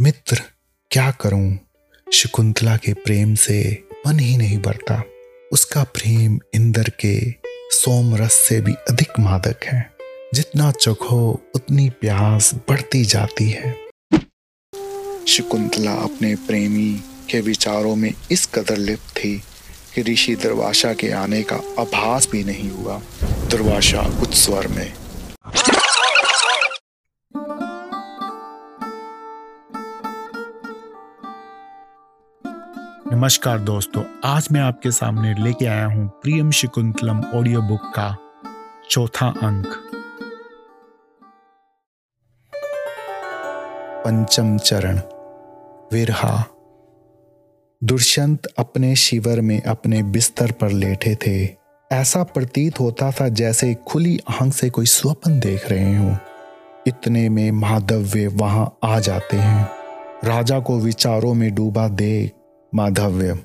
मित्र, क्या करूँ? शकुंतला के प्रेम से मन ही नहीं बढ़ता उसका प्रेम इंद्र के सोम रस से भी अधिक मादक है। जितना चखो उतनी प्यास बढ़ती जाती है। शकुंतला अपने प्रेमी के विचारों में इस कदर लिप्त थी कि ऋषि दुर्वासा के आने का आभास भी नहीं हुआ। दुर्वासा उच्च स्वर में नमस्कार दोस्तों, आज मैं आपके सामने लेके आया हूँ प्रियम शिकुंतलम ऑडियो बुक का चौथा अंक। पंचम चरण, विरहा। दुष्यंत अपने शिवर में अपने बिस्तर पर लेटे थे। ऐसा प्रतीत होता था जैसे खुली आँख से कोई स्वप्न देख रहे हो। इतने में माधव्य वहाँ आ जाते हैं। राजा को विचारों में डूबा देख माधव्य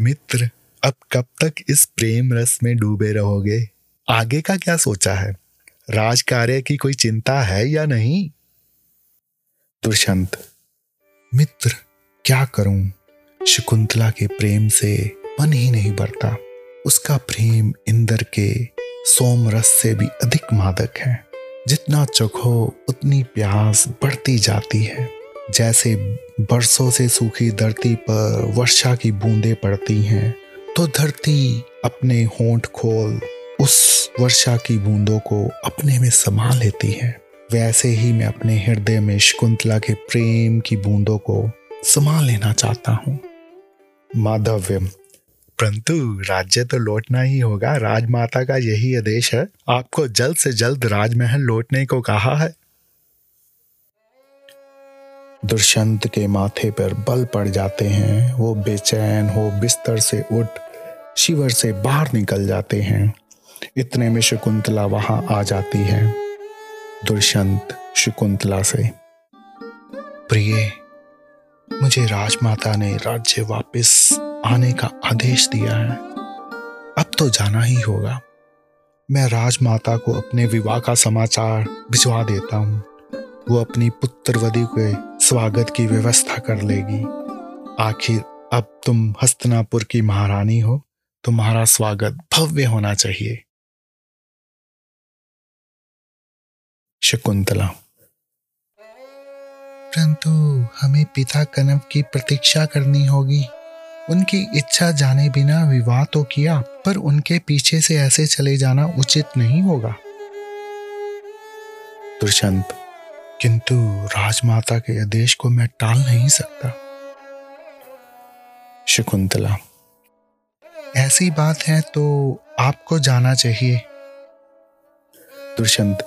मित्र, अब कब तक इस प्रेम रस में डूबे रहोगे? आगे का क्या सोचा है? राज कार्य की कोई चिंता है या नहीं? दुष्यंत। मित्र, क्या करूँ? शकुंतला के प्रेम से मन ही नहीं बढ़ता उसका प्रेम इंद्र के सोम रस से भी अधिक मादक है। जितना चखो उतनी प्यास बढ़ती जाती है। जैसे बरसों से सूखी धरती पर वर्षा की बूंदें पड़ती हैं तो धरती अपने होंठ खोल उस वर्षा की बूंदों को अपने में समा लेती है। वैसे ही मैं अपने हृदय में शकुंतला के प्रेम की बूंदों को समा लेना चाहता हूँ। माधव्य, परंतु राज्य तो लौटना ही होगा। राजमाता का यही आदेश है। आपको जल्द से जल्द राजमहल लौटने को कहा है। दुष्यंत के माथे पर बल पड़ जाते हैं। वो बेचैन हो बिस्तर से उठ, शिवर से बाहर निकल जाते हैं। इतने में शकुंतला वहाँ आ जाती है, दुष्यंत शकुंतला से। प्रिय, मुझे राजमाता ने राज्य वापस आने का आदेश दिया है। अब तो जाना ही होगा। मैं राजमाता को अपने विवाह का समाचार भिजवा देता हूँ। वो अपनी पुत्रवधि के स्वागत की व्यवस्था कर लेगी। आखिर अब तुम हस्तनापुर की महारानी हो तुम्हारा स्वागत भव्य होना चाहिए। शकुंतला। परंतु हमें पिता कनव की प्रतीक्षा करनी होगी। उनकी इच्छा जाने बिना विवाह तो किया पर उनके पीछे से ऐसे चले जाना उचित नहीं होगा। दुष्यंत। किंतु राजमाता के आदेश को मैं टाल नहीं सकता। शकुंतला, ऐसी बात है तो आपको जाना चाहिए। दुष्यंत,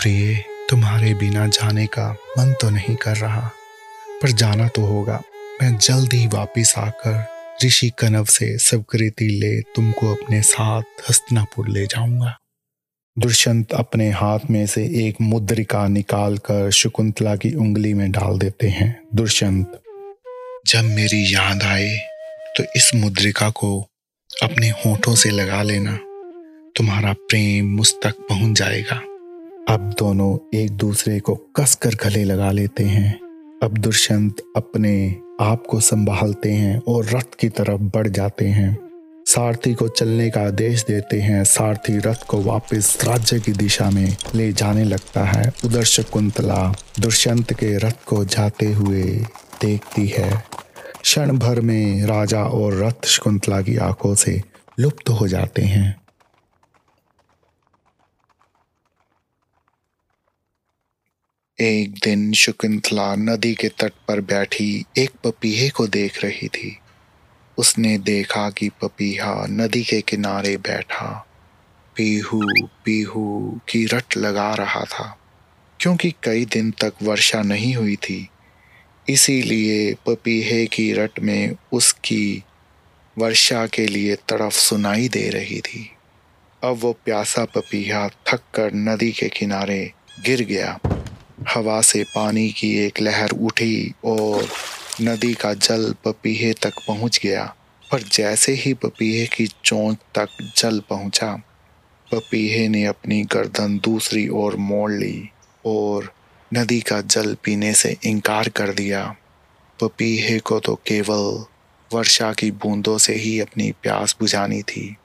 प्रिय, तुम्हारे बिना जाने का मन तो नहीं कर रहा, पर जाना तो होगा। मैं जल्द ही वापिस आकर ऋषि कनव से सबकृति ले तुमको अपने साथ हस्तनापुर ले जाऊँगा। दुष्यंत अपने हाथ में से एक मुद्रिका निकालकर शकुंतला की उंगली में डाल देते हैं। दुष्यंत, जब मेरी याद आए तो इस मुद्रिका को अपने होठों से लगा लेना। तुम्हारा प्रेम मुझ तक पहुँच जाएगा। अब दोनों एक दूसरे को कसकर गले लगा लेते हैं। अब दुष्यंत अपने आप को संभालते हैं और रथ की तरफ़ बढ़ जाते हैं। सारथी को चलने का आदेश देते हैं। सारथी रथ को वापस राज्य की दिशा में ले जाने लगता है। उधर शकुंतला दुष्यंत के रथ को जाते हुए देखती है। क्षण भर में राजा और रथ शकुंतला की आँखों से लुप्त हो जाते हैं। एक दिन शकुंतला नदी के तट पर बैठी एक पपीहे को देख रही थी। उसने देखा कि पपीहा नदी के किनारे बैठा। पीहू पीहू की रट लगा रहा था, क्योंकि कई दिन तक वर्षा नहीं हुई थी। इसीलिए पपीहे की रट में उसकी वर्षा के लिए तड़फ सुनाई दे रही थी। अब वो प्यासा पपीहा थक कर नदी के किनारे गिर गया। हवा से पानी की एक लहर उठी और नदी का जल पपीहे तक पहुँच गया, पर जैसे ही पपीहे की चोंच तक जल पहुँचा पपीहे ने अपनी गर्दन दूसरी ओर मोड़ ली और नदी का जल पीने से इनकार कर दिया। पपीहे को तो केवल वर्षा की बूंदों से ही अपनी प्यास बुझानी थी।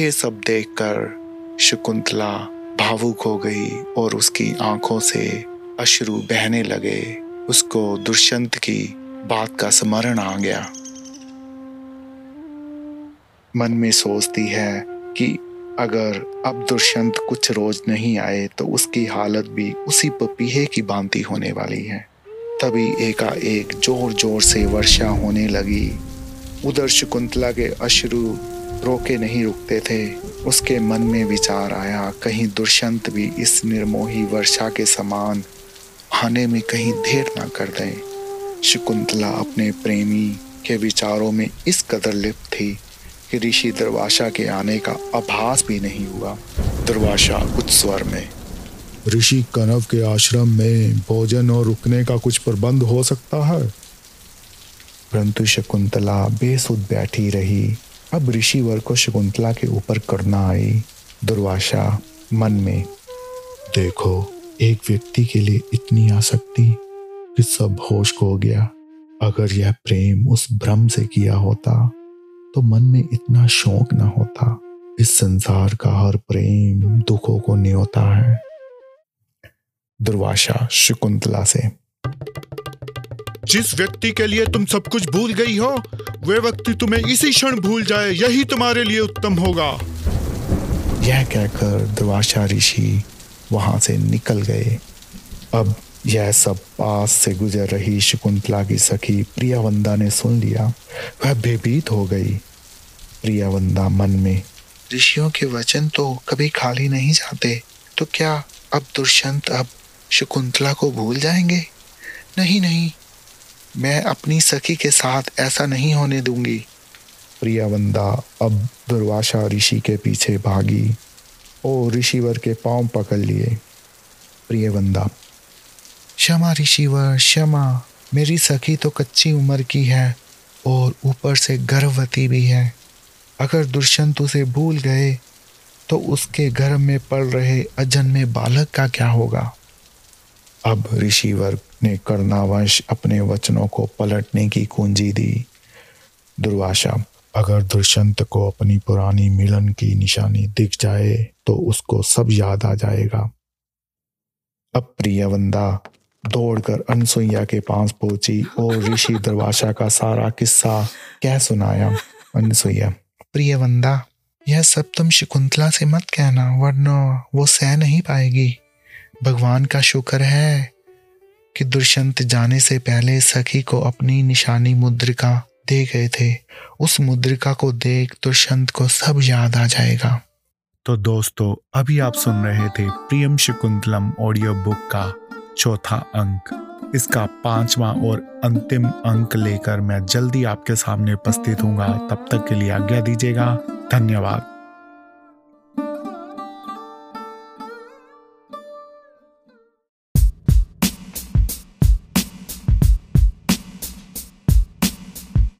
ये सब देखकर शकुंतला भावुक हो गई और उसकी आँखों से अश्रु बहने लगे। उसको दुष्यंत की बात का स्मरण आ गया। मन में सोचती है कि अगर अब दुष्यंत कुछ रोज नहीं आए तो उसकी हालत भी उसी पपीहे की भांति होने वाली है। तभी एकाएक ज़ोर ज़ोर से वर्षा होने लगी। उधर शकुंतला के अश्रु रोके नहीं रुकते थे। उसके मन में विचार आया, कहीं दुष्यंत भी इस निर्मोही वर्षा के समान आने में कहीं देर ना कर दें। शकुंतला अपने प्रेमी के विचारों में इस कदर लिप्त थी कि ऋषि दुर्वासा के आने का आभास भी नहीं हुआ। दुर्वासा उच्च स्वर में ऋषि कनव के आश्रम में भोजन और रुकने का कुछ प्रबंध हो सकता है? परंतु शकुंतला बेसुध बैठी रही। अब ऋषि ऋषिवर को शकुंतला के ऊपर करना आई। दुर्वासा मन में देखो एक व्यक्ति के लिए इतनी आसक्ति कि सब होश खो गया। अगर यह प्रेम उस भ्रम से किया होता तो मन में इतना शौक न होता। इस संसार का हर प्रेम दुखों को न्योता है। दुर्वाशा शकुंतला से। जिस व्यक्ति के लिए तुम सब कुछ भूल गई हो वे व्यक्ति तुम्हें इसी क्षण भूल जाए यही तुम्हारे लिए उत्तम होगा। यह कहकर दुर्वाशा ऋषि वहाँ से निकल गए। अब यह सब पास से गुजर रही शकुंतला की सखी प्रियावंदा ने सुन लिया। वह भयभीत हो गई। प्रियावंदा मन में, ऋषियों के वचन तो कभी खाली नहीं जाते तो क्या अब दुष्यंत अब शकुंतला को भूल जाएँगे? नहीं नहीं, मैं अपनी सखी के साथ ऐसा नहीं होने दूँगी। प्रियावंदा अब दुर्वासा ऋषि के पीछे भागी। और ऋषिवर के पाँव पकड़ लिए प्रियवंदा क्षमा ऋषिवर, क्षमा। मेरी सखी तो कच्ची उम्र की है और ऊपर से गर्भवती भी है। अगर दुष्यंत उसे भूल गए तो उसके गर्भ में पड़ रहे अजन्मे बालक का क्या होगा? अब ऋषिवर ने कर्णावंश अपने वचनों को पलटने की कुंजी दी। दुर्वासा अगर दुष्यंत को अपनी पुरानी मिलन की निशानी दिख जाए तो उसको सब याद आ जाएगा। अब प्रियवंदा दौड़कर अनसुईया के पास पहुँची और ऋषि दरवाशा का सारा किस्सा कह सुनाया। अनसुईया प्रियवंदा यह सब तुम शकुंतला से मत कहना, वरना वो सह नहीं पाएगी। भगवान का शुक्र है कि दुष्यंत जाने से पहले सखी को अपनी निशानी मुद्रिका दे गए थे। उस मुद्रिका को देख दुष्यंत को सब याद आ जाएगा। तो दोस्तों, अभी आप सुन रहे थे प्रियम शकुंतलम ऑडियो बुक का चौथा अंक। इसका पांचवा और अंतिम अंक लेकर मैं जल्दी आपके सामने उपस्थित हूँ तब तक के लिए आज्ञा दीजिएगा। धन्यवाद।